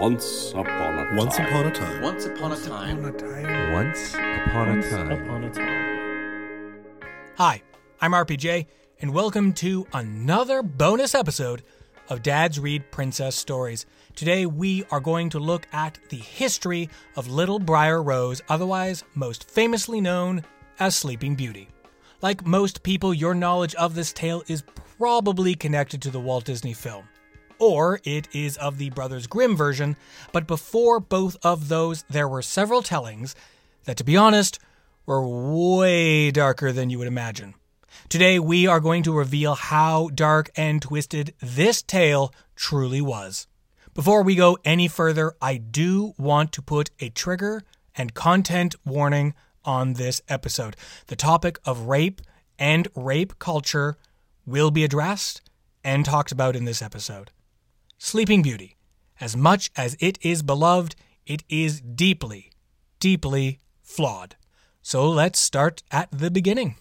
Once upon a Once time. upon a time. Once upon a time. Once upon a time. upon a time. Hi, I'm RPJ, and welcome to another bonus episode of Dad's Read Princess Stories. Today we are going to look at the history of Little Briar Rose, otherwise most famously known as Sleeping Beauty. Like most people, your knowledge of this tale is probably connected to the Walt Disney film. Or it is of the Brothers Grimm version, but before both of those, there were several tellings that, to be honest, were way darker than you would imagine. Today, we are going to reveal how dark and twisted this tale truly was. Before we go any further, I do want to put a trigger and content warning on this episode. The topic of rape and rape culture will be addressed and talked about in this episode. Sleeping Beauty, as much as it is beloved, it is deeply, deeply flawed. So let's start at the beginning.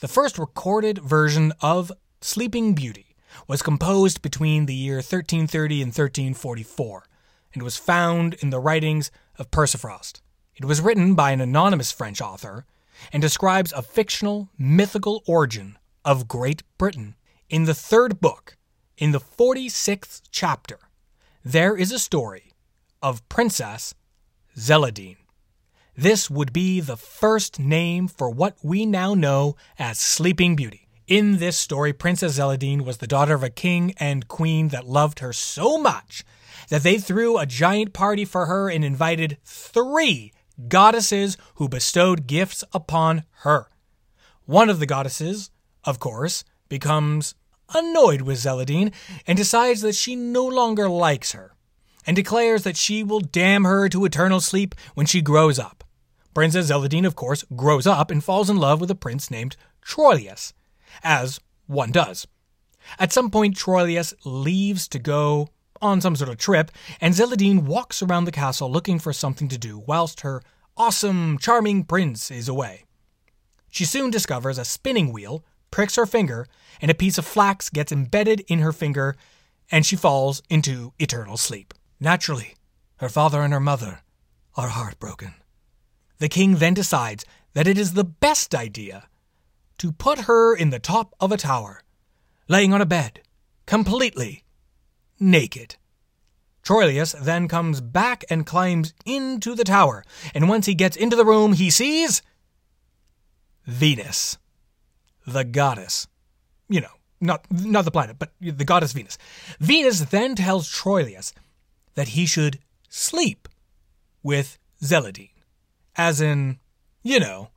The first recorded version of Sleeping Beauty was composed between the year 1330 and 1344 and was found in the writings of Perceforest. It was written by an anonymous French author and describes a fictional, mythical origin of Great Britain. In the third book, in the 46th chapter, there is a story of Princess Zeladine. This would be the first name for what we now know as Sleeping Beauty. In this story, Princess Zeladine was the daughter of a king and queen that loved her so much that they threw a giant party for her and invited three goddesses who bestowed gifts upon her. One of the goddesses, of course, becomes annoyed with Zeladine and decides that she no longer likes her and declares that she will damn her to eternal sleep when she grows up. Princess Zeladine, of course, grows up and falls in love with a prince named Troilus, as one does. At some point, Troilus leaves to go on some sort of trip, and Zeladine walks around the castle looking for something to do whilst her awesome, charming prince is away. She soon discovers a spinning wheel, pricks her finger, and a piece of flax gets embedded in her finger, and she falls into eternal sleep. Naturally, her father and her mother are heartbroken. The king then decides that it is the best idea to put her in the top of a tower, laying on a bed, completely naked. Troilus then comes back and climbs into the tower, and once he gets into the room, he sees Venus, the goddess. You know, not not the planet, but the goddess Venus. Venus then tells Troilus that he should sleep with Zeladine, as in, you know,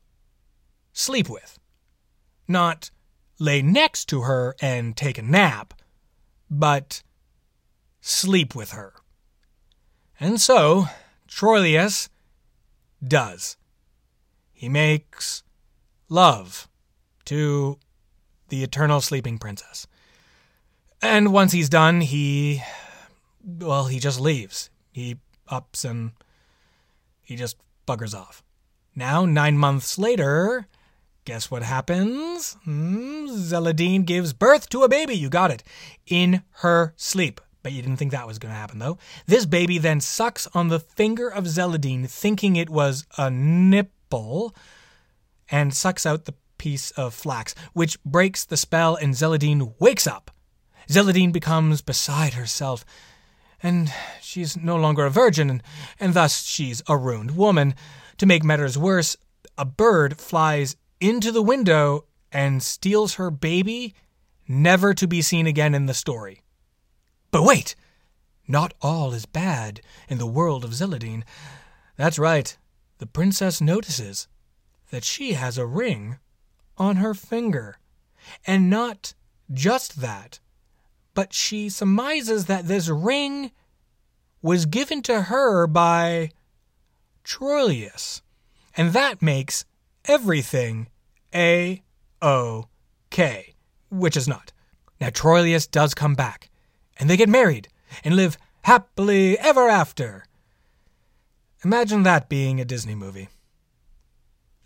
sleep with, not lay next to her and take a nap, but sleep with her. And so, Troilus does. He makes love to the eternal sleeping princess. And once he's done, he. Well, he just leaves. He ups and he just buggers off. Now, nine months later, guess what happens? Hmm, Zeladine gives birth to a baby. You got it. In her sleep. But you didn't think that was going to happen, though. This baby then sucks on the finger of Zeladine, thinking it was a nipple, and sucks out the piece of flax, which breaks the spell, and Zeladine wakes up. Zeladine becomes beside herself, and she's no longer a virgin, and, and thus she's a ruined woman. To make matters worse, a bird flies into the window and steals her baby, never to be seen again in the story. But wait! Not all is bad in the world of Zeladine. That's right, the princess notices that she has a ring on her finger. And not just that, but she surmises that this ring was given to her by Troilus. And that makes everything A O K, which is not. Now, Troilus does come back, and they get married and live happily ever after. Imagine that being a Disney movie.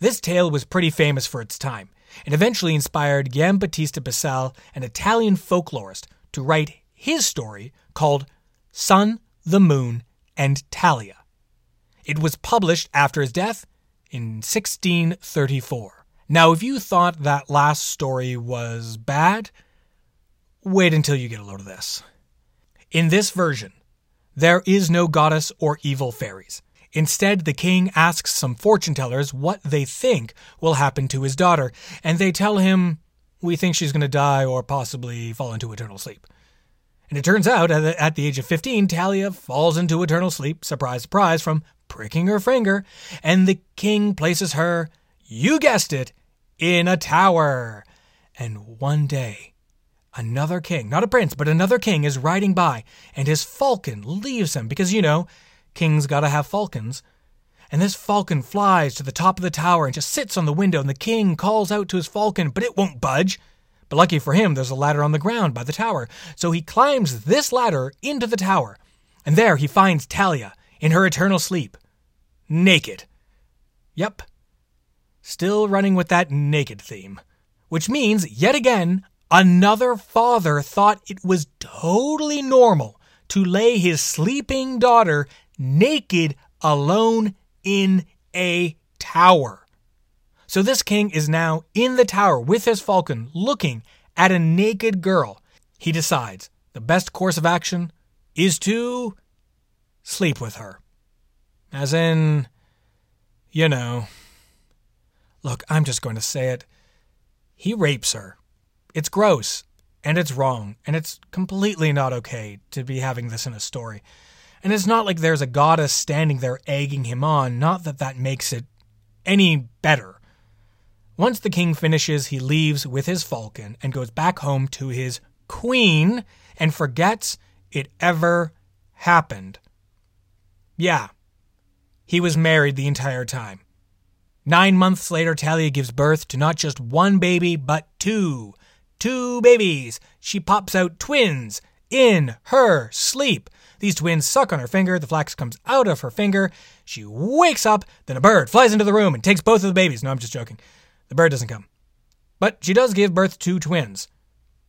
This tale was pretty famous for its time, and eventually inspired Giambattista Basile, an Italian folklorist, to write his story called Sun, the Moon, and Talia. It was published after his death in 1634. Now, if you thought that last story was bad, wait until you get a load of this. In this version, there is no goddess or evil fairies. Instead, the king asks some fortune tellers what they think will happen to his daughter, and they tell him, We think she's going to die or possibly fall into eternal sleep. And it turns out, at the age of 15, Talia falls into eternal sleep, surprise, surprise, from pricking her finger, and the king places her, you guessed it, in a tower. And one day, another king, not a prince, but another king is riding by, and his falcon leaves him because, you know, kings gotta have falcons. And this falcon flies to the top of the tower and just sits on the window, and the king calls out to his falcon, but it won't budge. But lucky for him, there's a ladder on the ground by the tower. So he climbs this ladder into the tower, and there he finds Talia in her eternal sleep, naked. Yep, still running with that naked theme. Which means, yet again, another father thought it was totally normal to lay his sleeping daughter naked alone in a tower. So this king is now in the tower with his falcon looking at a naked girl. He decides the best course of action is to sleep with her. As in, you know. Look, I'm just going to say it. He rapes her. It's gross, and it's wrong, and it's completely not okay to be having this in a story. And it's not like there's a goddess standing there egging him on, not that that makes it any better. Once the king finishes, he leaves with his falcon and goes back home to his queen and forgets it ever happened. Yeah, he was married the entire time. Nine months later, Talia gives birth to not just one baby, but two. Two babies. She pops out twins in her sleep. These twins suck on her finger. The flax comes out of her finger. She wakes up. Then a bird flies into the room and takes both of the babies. No, I'm just joking. The bird doesn't come. But she does give birth to twins.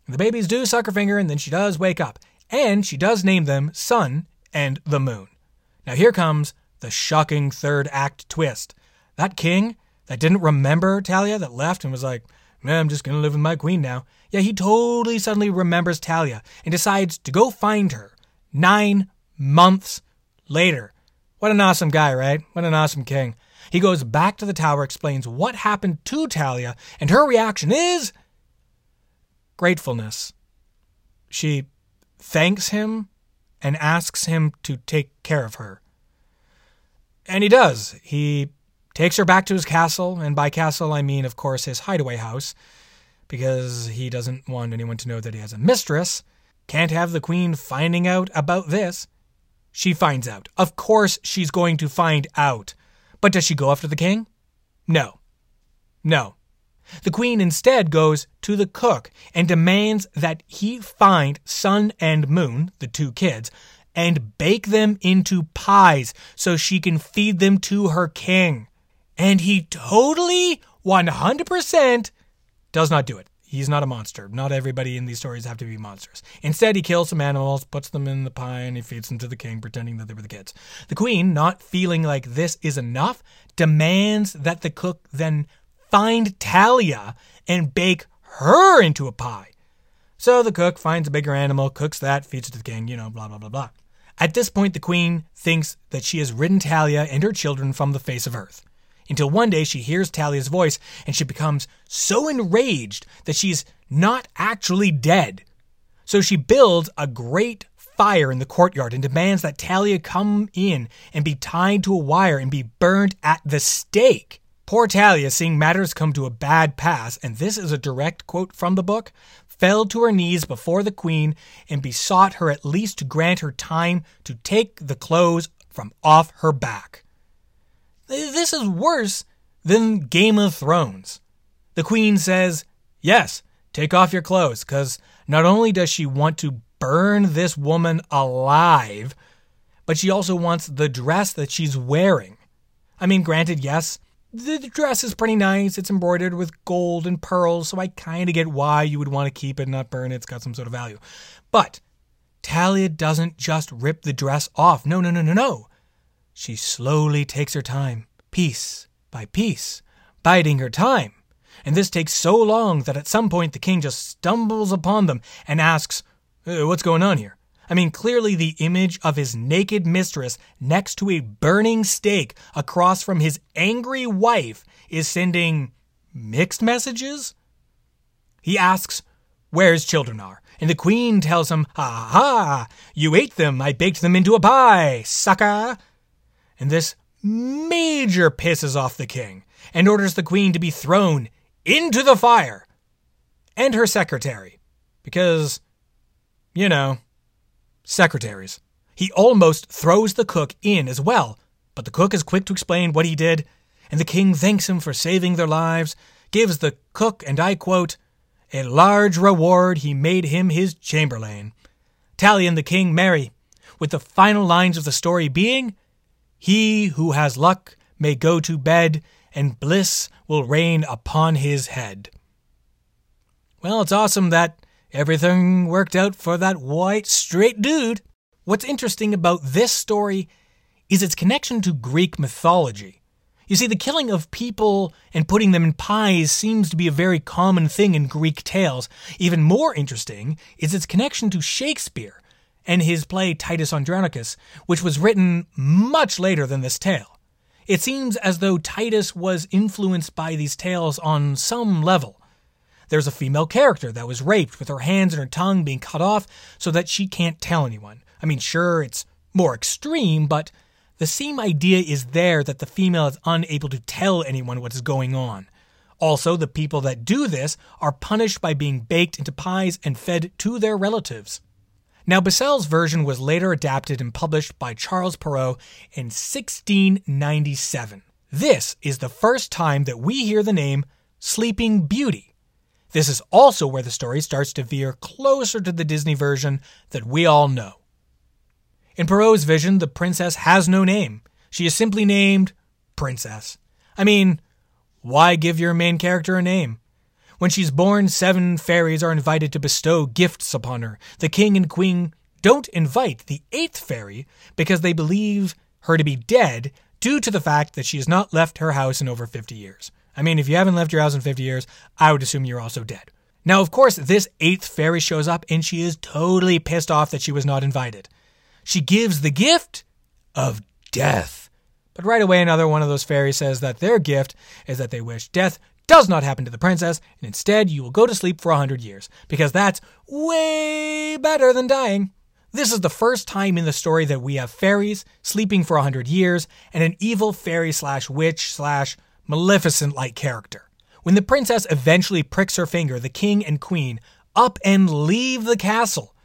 The babies do suck her finger, and then she does wake up. And she does name them Sun and the Moon. Now here comes the shocking third act twist. That king that didn't remember Talia, that left and was like, I'm just to live with my queen now. Yeah, he totally suddenly remembers Talia and decides to go find her nine months later. What an awesome guy, right? What an awesome king. He goes back to the tower, explains what happened to Talia, and her reaction is gratefulness. She thanks him and asks him to take care of her. And he does. He takes her back to his castle, and by castle I mean, of course, his hideaway house, because he doesn't want anyone to know that he has a mistress. Can't have the queen finding out about this. She finds out. Of course, she's going to find out. But does she go after the king? No. No. The queen instead goes to the cook and demands that he find Sun and Moon, the two kids, and bake them into pies so she can feed them to her king. And he totally, 100%, does not do it. He's not a monster. Not everybody in these stories have to be monsters. Instead, he kills some animals, puts them in the pie, and he feeds them to the king, pretending that they were the kids. The queen, not feeling like this is enough, demands that the cook then find Talia and bake her into a pie. So the cook finds a bigger animal, cooks that, feeds it to the king, you know, blah, blah, blah, blah. At this point, the queen thinks that she has ridden Talia and her children from the face of earth. Until one day she hears Talia's voice and she becomes so enraged that she's not actually dead. So she builds a great fire in the courtyard and demands that Talia come in and be tied to a wire and be burned at the stake. Poor Talia, seeing matters come to a bad pass, and this is a direct quote from the book, fell to her knees before the queen and besought her at least to grant her time to take the clothes from off her back. This is worse than Game of Thrones. The queen says, Yes, take off your clothes, because not only does she want to burn this woman alive, but she also wants the dress that she's wearing. I mean, granted, yes, the dress is pretty nice. It's embroidered with gold and pearls, so I kind of get why you would want to keep it, and not burn it. It's got some sort of value. But Talia doesn't just rip the dress off. No, no, no, no, no. She slowly takes her time, piece by piece, biding her time. And this takes so long that at some point the king just stumbles upon them and asks, uh, What's going on here? I mean, clearly the image of his naked mistress next to a burning stake across from his angry wife is sending mixed messages? He asks where his children are, and the queen tells him, Ha ha! You ate them, I baked them into a pie, sucker! And this major pisses off the king and orders the queen to be thrown into the fire and her secretary. Because, you know, secretaries. He almost throws the cook in as well, but the cook is quick to explain what he did, and the king thanks him for saving their lives, gives the cook, and I quote, a large reward he made him his chamberlain. Talia and the king marry, with the final lines of the story being, He who has luck may go to bed, and bliss will reign upon his head. Well, it's awesome that Everything worked out for that white, straight dude. What's interesting about this story is its connection to Greek mythology. You see, the killing of people and putting them in pies seems to be a very common thing in Greek tales. Even more interesting is its connection to Shakespeare and his play Titus Andronicus, which was written much later than this tale. It seems as though Titus was influenced by these tales on some level. There's a female character that was raped with her hands and her tongue being cut off so that she can't tell anyone. I mean, sure, it's more extreme, but the same idea is there that the female is unable to tell anyone what is going on. Also, the people that do this are punished by being baked into pies and fed to their relatives. Now, Basile's version was later adapted and published by Charles Perrault in 1697. This is the first time that we hear the name Sleeping Beauty. This is also where the story starts to veer closer to the Disney version that we all know. In Perrault's vision, the princess has no name. She is simply named Princess. I mean, why give your main character a name? When she's born, seven fairies are invited to bestow gifts upon her. The king and queen don't invite the eighth fairy because they believe her to be dead due to the fact that she has not left her house in over 50 years. I mean, if you haven't left your house in 50 years, I would assume you're also dead. Now, of course, this eighth fairy shows up and she is totally pissed off that she was not invited. She gives the gift of death. But right away, another one of those fairies says that their gift is that they wish death does not happen to the princess, and instead you will go to sleep for a hundred years, because that's way better than dying. This is the first time in the story that we have fairies sleeping for a hundred years and an evil fairy slash witch slash Maleficent like character. When the princess eventually pricks her finger, the king and queen up and leave the castle,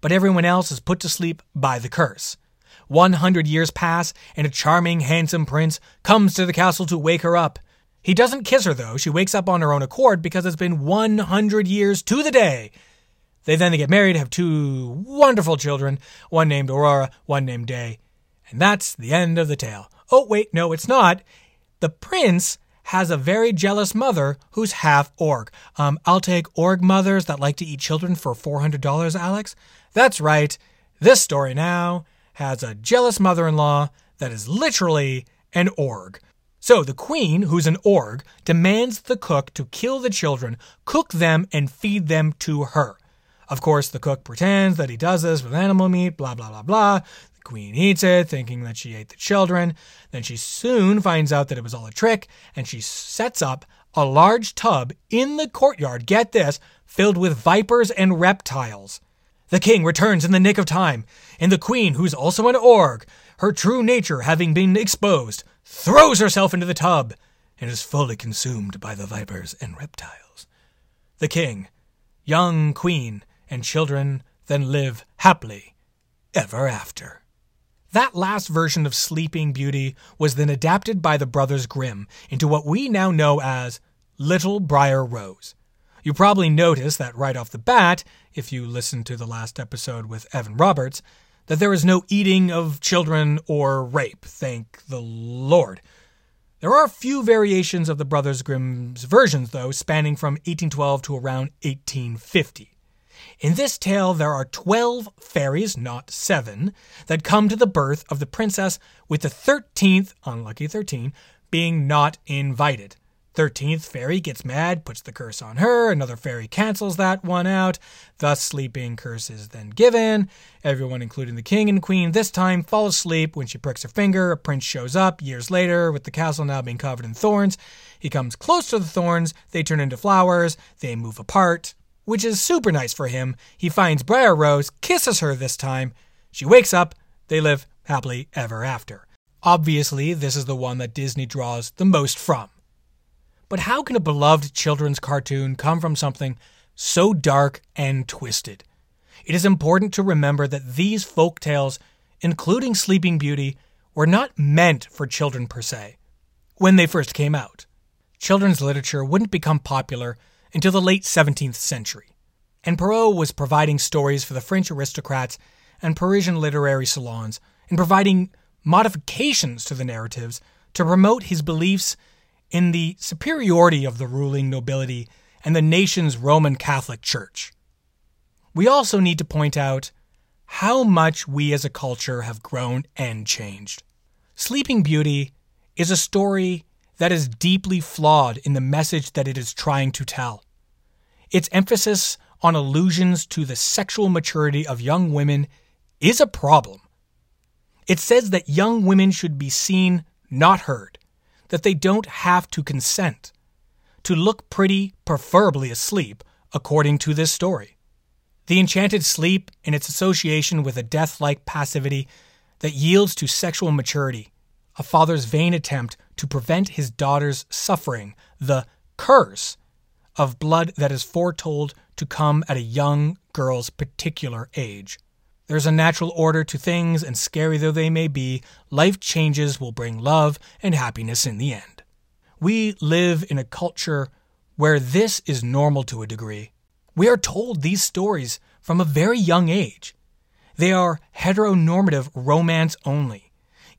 but everyone else is put to sleep by the curse. 100 years pass, and a charming, handsome prince comes to the castle to wake her up. He doesn't kiss her, though. She wakes up on her own accord because it's been 100 years to the day. They then get married, have two wonderful children, one named Aurora, one named Day. And that's the end of the tale. Oh, wait, no, it's not. The prince has a very jealous mother who's half orc. Um, I'll take orc mothers that like to eat children for $400, Alex. That's right. This story now has a jealous mother in law that is literally an orc. So the queen, who's an orc, demands the cook to kill the children, cook them, and feed them to her. Of course, the cook pretends that he does this with animal meat, blah, blah, blah, blah. The queen eats it, thinking that she ate the children. Then she soon finds out that it was all a trick, and she sets up a large tub in the courtyard, get this, filled with vipers and reptiles. The king returns in the nick of time, and the queen, who's also an orc, her true nature having been exposed, throws herself into the tub and is fully consumed by the vipers and reptiles. The king, young queen, and children then live happily ever after. That last version of Sleeping Beauty was then adapted by the Brothers Grimm into what we now know as Little Briar Rose. You probably noticed that right off the bat, if you listened to the last episode with Evan Roberts, that there is no eating of children or rape, thank the Lord. There are few variations of the Brothers Grimm's versions, though, spanning from 1812 to around 1850. In this tale, there are 12 fairies, not seven, that come to the birth of the princess, with the 13th, unlucky 13, being not invited. 13th fairy gets mad, puts the curse on her, another fairy cancels that one out, thus sleeping curse is then given. Everyone, including the king and queen, this time fall asleep when she pricks her finger. A prince shows up years later with the castle now being covered in thorns. He comes close to the thorns, they turn into flowers, they move apart, which is super nice for him. He finds Briar Rose, kisses her this time. She wakes up, they live happily ever after. Obviously, this is the one that Disney draws the most from. But how can a beloved children's cartoon come from something so dark and twisted? It is important to remember that these folk tales, including Sleeping Beauty, were not meant for children per se when they first came out. Children's literature wouldn't become popular until the late 17th century, and Perrault was providing stories for the French aristocrats and Parisian literary salons and providing modifications to the narratives to promote his beliefs in the superiority of the ruling nobility and the nation's Roman Catholic Church. We also need to point out how much we as a culture have grown and changed. Sleeping Beauty is a story that is deeply flawed in the message that it is trying to tell. Its emphasis on allusions to the sexual maturity of young women is a problem. It says that young women should be seen, not heard, that they don't have to consent to look pretty, preferably asleep, according to this story. The enchanted sleep and its association with a death like passivity that yields to sexual maturity, a father's vain attempt to prevent his daughter's suffering, the curse of blood that is foretold to come at a young girl's particular age. There's a natural order to things, and scary though they may be, life changes will bring love and happiness in the end. We live in a culture where this is normal to a degree. We are told these stories from a very young age. They are heteronormative romance only.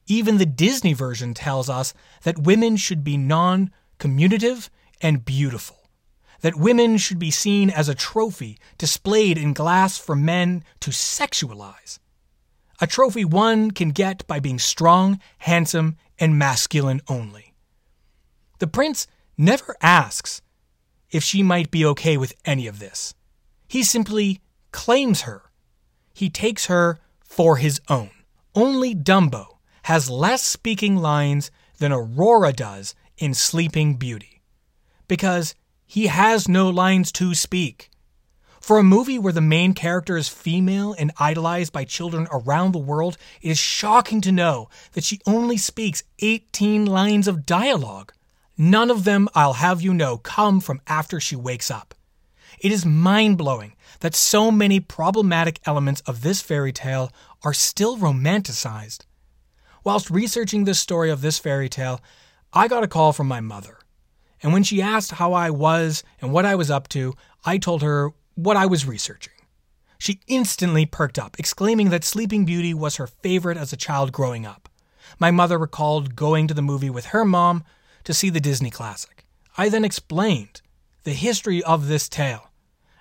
Even the Disney version tells us that women should be non communicative and beautiful that women should be seen as a trophy displayed in glass for men to sexualize. A trophy one can get by being strong, handsome, and masculine only. The prince never asks if she might be okay with any of this. He simply claims her. He takes her for his own. Only Dumbo has less speaking lines than Aurora does in Sleeping Beauty. Because he has no lines to speak. For a movie where the main character is female and idolized by children around the world, it is shocking to know that she only speaks 18 lines of dialogue. None of them, I'll have you know, come from after she wakes up. It is mind blowing that so many problematic elements of this fairy tale are still romanticized. Whilst researching the story of this fairy tale, I got a call from my mother. And when she asked how I was and what I was up to, I told her what I was researching. She instantly perked up, exclaiming that Sleeping Beauty was her favorite as a child growing up. My mother recalled going to the movie with her mom to see the Disney classic. I then explained the history of this tale.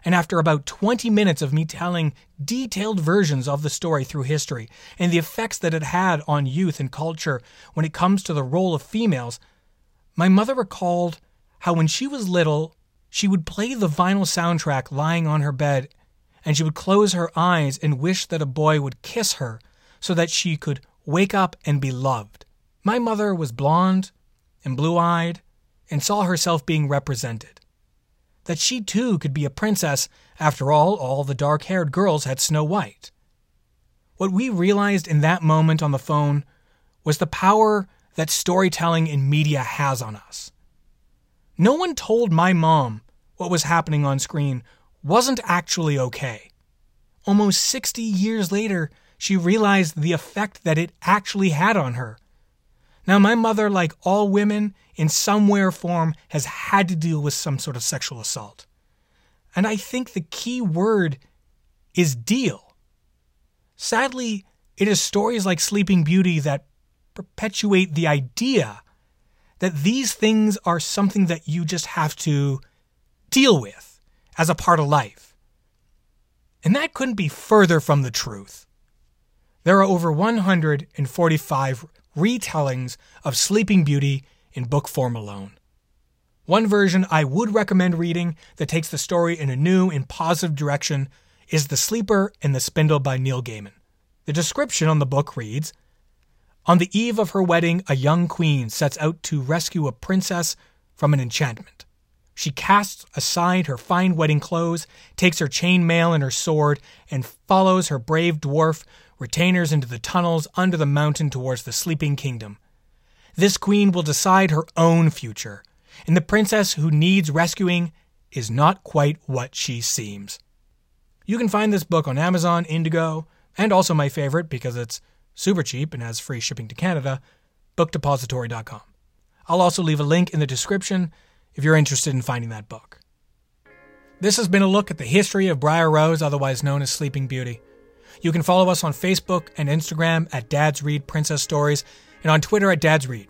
And after about 20 minutes of me telling detailed versions of the story through history and the effects that it had on youth and culture when it comes to the role of females, my mother recalled how when she was little, she would play the vinyl soundtrack lying on her bed, and she would close her eyes and wish that a boy would kiss her so that she could wake up and be loved. My mother was blonde and blue eyed and saw herself being represented. That she too could be a princess, after all, all the dark haired girls had Snow White. What we realized in that moment on the phone was the power that storytelling in media has on us. No one told my mom what was happening on screen wasn't actually okay. Almost 60 years later, she realized the effect that it actually had on her. Now, my mother, like all women, in some way or form, has had to deal with some sort of sexual assault. And I think the key word is deal. Sadly, it is stories like Sleeping Beauty that perpetuate the idea that these things are something that you just have to deal with as a part of life. And that couldn't be further from the truth. There are over 145 retellings of Sleeping Beauty in book form alone. One version I would recommend reading that takes the story in a new and positive direction is The Sleeper and the Spindle by Neil Gaiman. The description on the book reads On the eve of her wedding, a young queen sets out to rescue a princess from an enchantment. She casts aside her fine wedding clothes, takes her chain mail and her sword, and follows her brave dwarf retainers into the tunnels under the mountain towards the sleeping kingdom. This queen will decide her own future, and the princess who needs rescuing is not quite what she seems. You can find this book on Amazon, Indigo, and also my favorite because it's super cheap and has free shipping to Canada, bookdepository.com. I'll also leave a link in the description if you're interested in finding that book. This has been a look at the history of Briar Rose, otherwise known as Sleeping Beauty. You can follow us on Facebook and Instagram at Dad's Read Princess Stories and on Twitter at Dad's Read.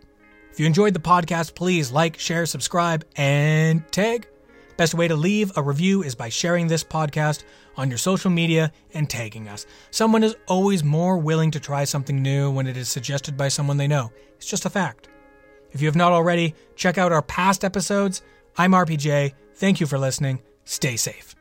If you enjoyed the podcast, please like, share, subscribe, and tag. Best way to leave a review is by sharing this podcast on your social media and tagging us. Someone is always more willing to try something new when it is suggested by someone they know. It's just a fact. If you have not already, check out our past episodes. I'm RPJ. Thank you for listening. Stay safe.